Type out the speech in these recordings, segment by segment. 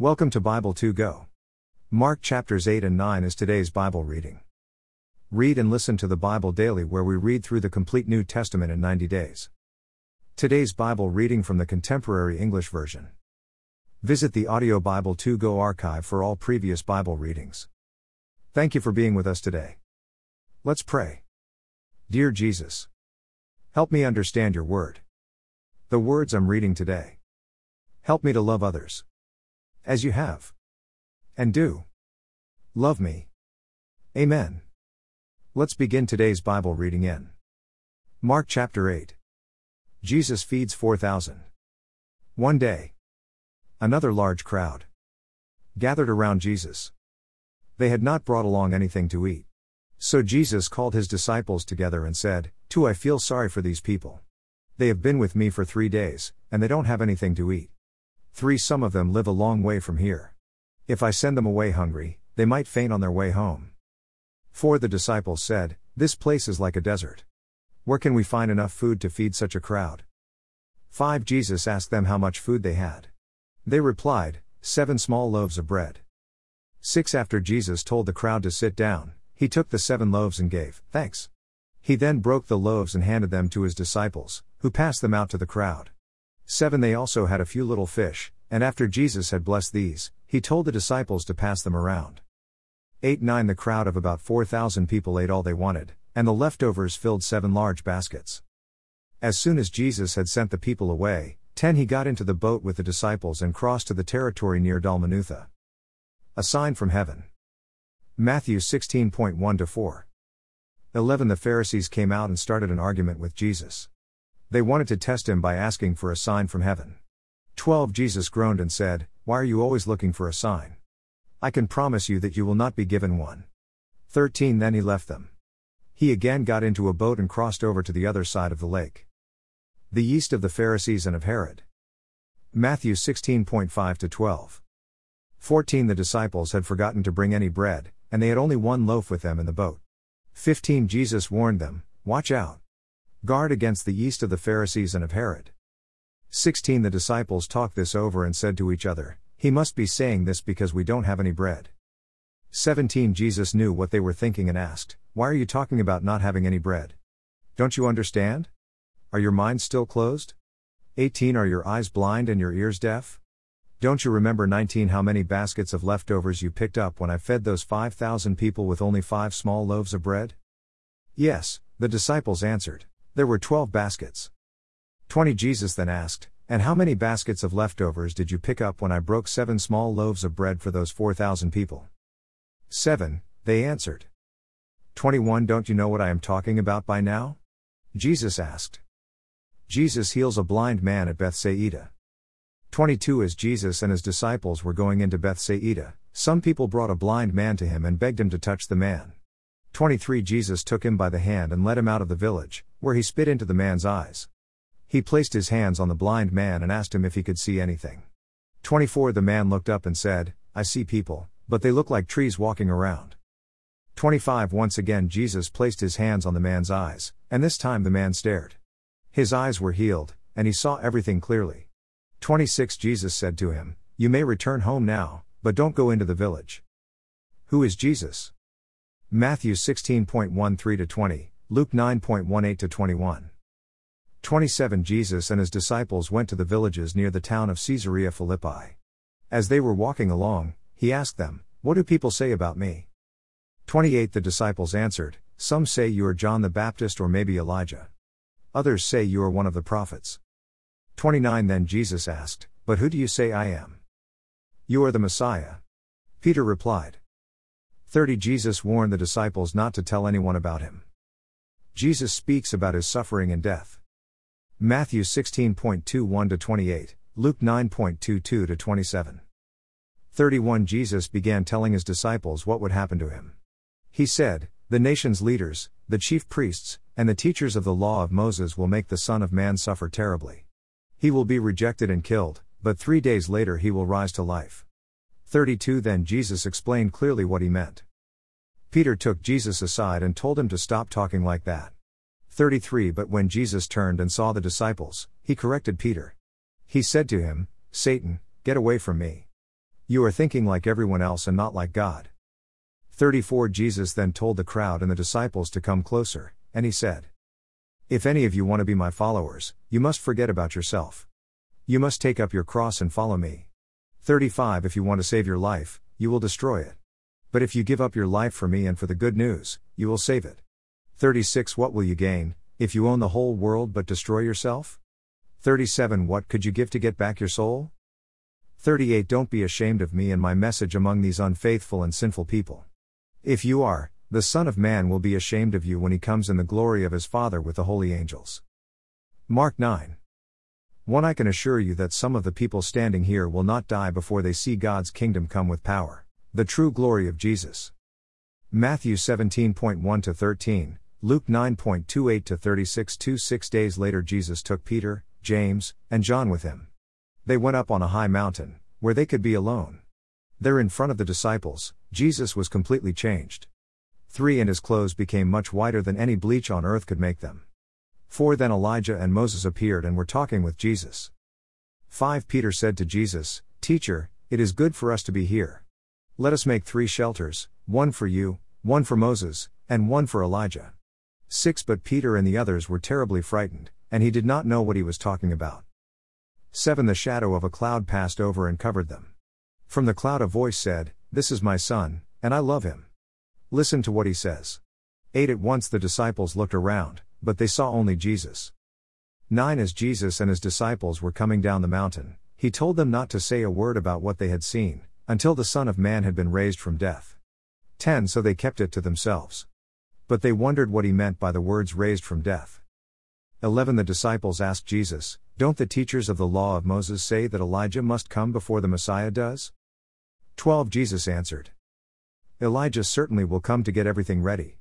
Welcome to Bible 2 Go. Mark chapters 8 and 9 is today's Bible reading. Read and listen to the Bible daily, where we read through the complete New Testament in 90 days. Today's Bible reading from the Contemporary English Version. Visit the Audio Bible 2 Go archive for all previous Bible readings. Thank you for being with us today. Let's pray. Dear Jesus, help me understand your word. The words I'm reading today. Help me to love others. As you have. And do. Love me. Amen. Let's begin today's Bible reading in Mark chapter 8. Jesus feeds 4,000. One day. Another large crowd gathered around Jesus. They had not brought along anything to eat. So Jesus called his disciples together and said, Two, I feel sorry for these people. They have been with me for three days, and they don't have anything to eat. 3. Some of them live a long way from here. If I send them away hungry, they might faint on their way home. 4. The disciples said, This place is like a desert. Where can we find enough food to feed such a crowd? 5. Jesus asked them how much food they had. They replied, Seven small loaves of bread. 6. After Jesus told the crowd to sit down, he took the seven loaves and gave thanks. He then broke the loaves and handed them to his disciples, who passed them out to the crowd. 7. They also had a few little fish, and after Jesus had blessed these, he told the disciples to pass them around. 8 9 The crowd of about 4,000 people ate all they wanted, and the leftovers filled seven large baskets. As soon as Jesus had sent the people away, 10 He got into the boat with the disciples and crossed to the territory near Dalmanutha. A sign from heaven. Matthew 16.1 4. 11 The Pharisees came out and started an argument with Jesus. They wanted to test him by asking for a sign from heaven. 12 Jesus groaned and said, Why are you always looking for a sign? I can promise you that you will not be given one. 13 Then he left them. He again got into a boat and crossed over to the other side of the lake. The yeast of the Pharisees and of Herod. Matthew 16.5 to 12. 14 The disciples had forgotten to bring any bread, and they had only one loaf with them in the boat. 15 Jesus warned them, Watch out. Guard against the yeast of the Pharisees and of Herod. 16 The disciples talked this over and said to each other, He must be saying this because we don't have any bread. 17 Jesus knew what they were thinking and asked, Why are you talking about not having any bread? Don't you understand? Are your minds still closed? 18 Are your eyes blind and your ears deaf? Don't you remember 19 how many baskets of leftovers you picked up when I fed those 5,000 people with only five small loaves of bread? Yes, the disciples answered. There were twelve baskets. 20 Jesus then asked, And how many baskets of leftovers did you pick up when I broke seven small loaves of bread for those 4,000 people? 7, they answered. 21 Don't you know what I am talking about by now? Jesus asked. Jesus heals a blind man at Bethsaida. 22 As Jesus and his disciples were going into Bethsaida, some people brought a blind man to him and begged him to touch the man. 23 Jesus took him by the hand and led him out of the village, where he spit into the man's eyes. He placed his hands on the blind man and asked him if he could see anything. 24 The man looked up and said, I see people, but they look like trees walking around. 25 Once again Jesus placed his hands on the man's eyes, and this time the man stared. His eyes were healed, and he saw everything clearly. 26 Jesus said to him, You may return home now, but don't go into the village. Who is Jesus? Matthew 16.13 20, Luke 9.18 21. 27 Jesus and his disciples went to the villages near the town of Caesarea Philippi. As they were walking along, he asked them, What do people say about me? 28 The disciples answered, Some say you are John the Baptist or maybe Elijah. Others say you are one of the prophets. 29 Then Jesus asked, But who do you say I am? You are the Messiah. Peter replied. 30 Jesus warned the disciples not to tell anyone about him. Jesus speaks about his suffering and death. Matthew 16.21 28, Luke 9.22 27. 31 Jesus began telling his disciples what would happen to him. He said, The nation's leaders, the chief priests, and the teachers of the law of Moses will make the Son of Man suffer terribly. He will be rejected and killed, but three days later he will rise to life. 32 Then Jesus explained clearly what he meant. Peter took Jesus aside and told him to stop talking like that. 33 But when Jesus turned and saw the disciples, he corrected Peter. He said to him, Satan, get away from me. You are thinking like everyone else and not like God. 34 Jesus then told the crowd and the disciples to come closer, and he said, If any of you want to be my followers, you must forget about yourself. You must take up your cross and follow me. 35 If you want to save your life, you will destroy it. But if you give up your life for me and for the good news, you will save it. 36 What will you gain, if you own the whole world but destroy yourself? 37 What could you give to get back your soul? 38 Don't be ashamed of me and my message among these unfaithful and sinful people. If you are, the Son of Man will be ashamed of you when he comes in the glory of his Father with the holy angels. Mark 9. 1 I can assure you that some of the people standing here will not die before they see God's kingdom come with power, the true glory of Jesus. Matthew 17.1 to 13, Luke 9.28 to 36 2 Six days later Jesus took Peter, James, and John with him. They went up on a high mountain, where they could be alone. There in front of the disciples, Jesus was completely changed. 3 And his clothes became much whiter than any bleach on earth could make them. 4 Then Elijah and Moses appeared and were talking with Jesus. 5 Peter said to Jesus, Teacher, it is good for us to be here. Let us make three shelters, one for you, one for Moses, and one for Elijah. 6 But Peter and the others were terribly frightened, and he did not know what he was talking about. 7 The shadow of a cloud passed over and covered them. From the cloud a voice said, This is my son, and I love him. Listen to what he says. 8 At once the disciples looked around, but they saw only Jesus. 9 As Jesus and his disciples were coming down the mountain, he told them not to say a word about what they had seen, until the Son of Man had been raised from death. 10 So they kept it to themselves. But they wondered what he meant by the words raised from death. 11 The disciples asked Jesus, don't the teachers of the law of Moses say that Elijah must come before the Messiah does? 12 Jesus answered. Elijah certainly will come to get everything ready.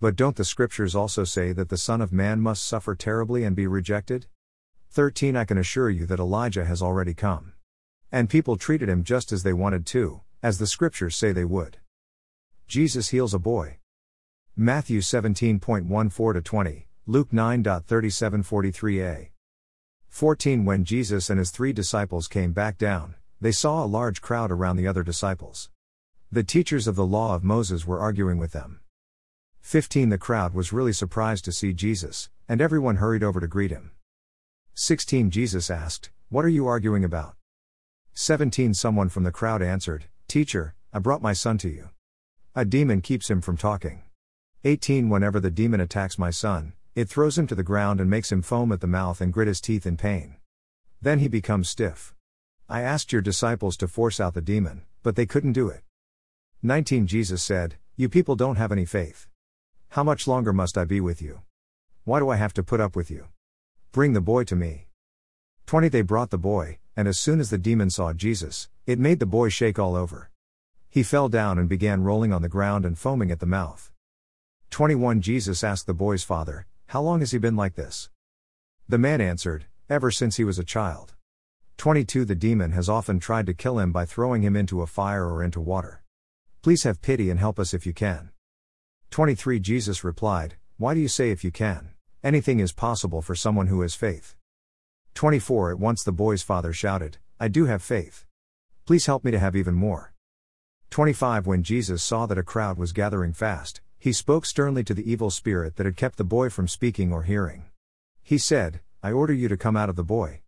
But don't the scriptures also say that the Son of Man must suffer terribly and be rejected? 13 I can assure you that Elijah has already come. And people treated him just as they wanted to, as the scriptures say they would. Jesus heals a boy. Matthew 17.14 20, Luke 9.3743a. 14 When Jesus and his three disciples came back down, they saw a large crowd around the other disciples. The teachers of the law of Moses were arguing with them. 15 The crowd was really surprised to see Jesus, and everyone hurried over to greet him. 16 Jesus asked, What are you arguing about? 17 Someone from the crowd answered, Teacher, I brought my son to you. A demon keeps him from talking. 18 Whenever the demon attacks my son, it throws him to the ground and makes him foam at the mouth and grit his teeth in pain. Then he becomes stiff. I asked your disciples to force out the demon, but they couldn't do it. 19 Jesus said, You people don't have any faith. How much longer must I be with you? Why do I have to put up with you? Bring the boy to me. 20 They brought the boy, and as soon as the demon saw Jesus, it made the boy shake all over. He fell down and began rolling on the ground and foaming at the mouth. 21 Jesus asked the boy's father, how long has he been like this? The man answered, Ever since he was a child. 22 The demon has often tried to kill him by throwing him into a fire or into water. Please have pity and help us if you can. 23 Jesus replied, Why do you say if you can? Anything is possible for someone who has faith. 24 At once the boy's father shouted, I do have faith. Please help me to have even more. 25 When Jesus saw that a crowd was gathering fast, he spoke sternly to the evil spirit that had kept the boy from speaking or hearing. He said, I order you to come out of the boy.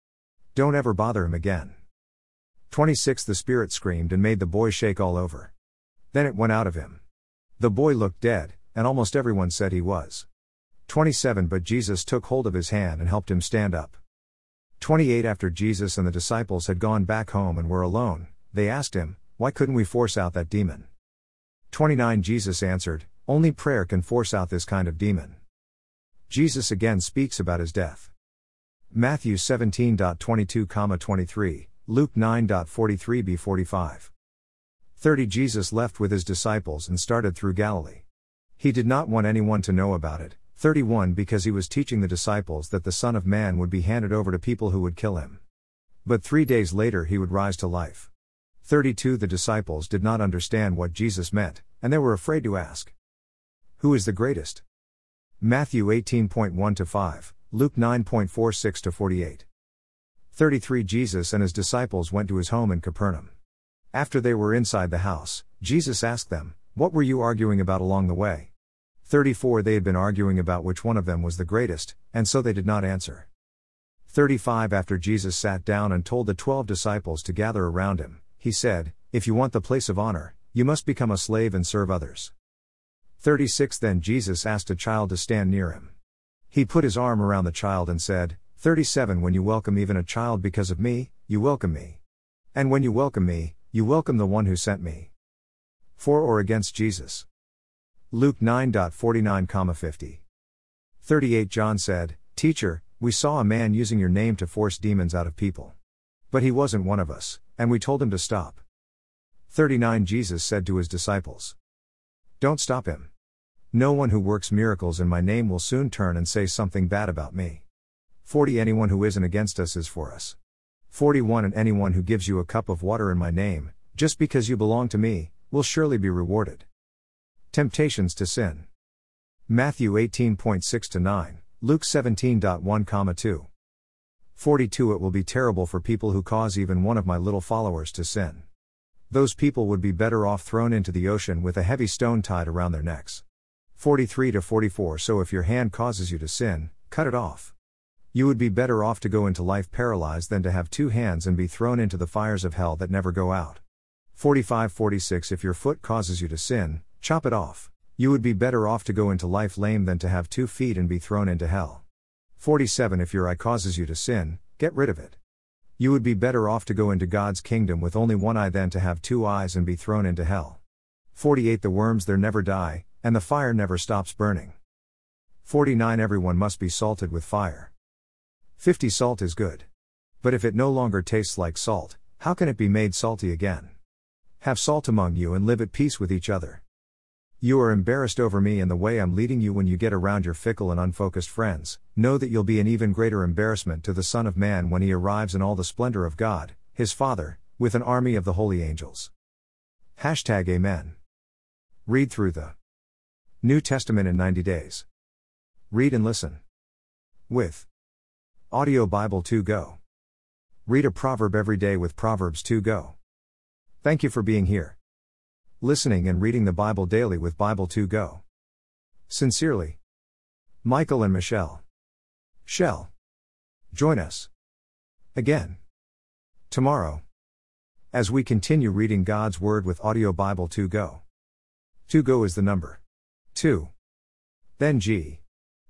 Don't ever bother him again. 26 The spirit screamed and made the boy shake all over. Then it went out of him. The boy looked dead, and almost everyone said he was. 27 But Jesus took hold of his hand and helped him stand up. 28 After Jesus and the disciples had gone back home and were alone, they asked him, Why couldn't we force out that demon? 29 Jesus answered, only prayer can force out this kind of demon. Jesus again speaks about his death. Matthew 17.22, 23, Luke 9.43b 45. 30 Jesus left with his disciples and started through Galilee. He did not want anyone to know about it. 31 Because he was teaching the disciples that the Son of Man would be handed over to people who would kill him. But three days later he would rise to life. 32 The disciples did not understand what Jesus meant, and they were afraid to ask. Who is the greatest? Matthew 18.1 5, Luke 9.46 48. 33 Jesus and his disciples went to his home in Capernaum. After they were inside the house, Jesus asked them, What were you arguing about along the way? 34 They had been arguing about which one of them was the greatest, and so they did not answer. 35 After Jesus sat down and told the twelve disciples to gather around him, he said, If you want the place of honor, you must become a slave and serve others. 36 Then Jesus asked a child to stand near him. He put his arm around the child and said, 37 When you welcome even a child because of me, you welcome me. And when you welcome me, you welcome the one who sent me. For or against Jesus. Luke 9.49, 50. 38 John said, Teacher, we saw a man using your name to force demons out of people. But he wasn't one of us, and we told him to stop. 39 Jesus said to his disciples, Don't stop him. No one who works miracles in my name will soon turn and say something bad about me. 40 Anyone who isn't against us is for us. 41 And anyone who gives you a cup of water in my name, just because you belong to me, will surely be rewarded. Temptations to sin. Matthew 18.6 9, Luke 17.1, 2. 42 It will be terrible for people who cause even one of my little followers to sin. Those people would be better off thrown into the ocean with a heavy stone tied around their necks. 43 to 44 So if your hand causes you to sin, cut it off. You would be better off to go into life paralyzed than to have two hands and be thrown into the fires of hell that never go out. 45 46 If your foot causes you to sin, chop it off. You would be better off to go into life lame than to have two feet and be thrown into hell. 47 If your eye causes you to sin, get rid of it. You would be better off to go into God's kingdom with only one eye than to have two eyes and be thrown into hell. 48 The worms there never die, and the fire never stops burning. 49 Everyone must be salted with fire. 50 Salt is good. But if it no longer tastes like salt, how can it be made salty again? Have salt among you and live at peace with each other. You are embarrassed over me and the way I'm leading you when you get around your fickle and unfocused friends. Know that you'll be an even greater embarrassment to the Son of Man when he arrives in all the splendor of God, his Father, with an army of the holy angels. Hashtag Amen. Read through the New Testament in 90 days. Read and listen. With Audio Bible 2 Go. Read a proverb every day with Proverbs 2 Go. Thank you for being here. Listening and reading the Bible daily with Bible 2 Go. Sincerely, Michael and Michelle. Shell. Join us. Again. Tomorrow. As we continue reading God's Word with Audio Bible 2 Go. 2 Go is the number. 2. Then G.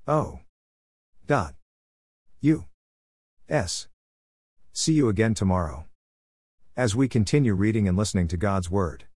O. Dot. U. S. See you again tomorrow. As we continue reading and listening to God's Word.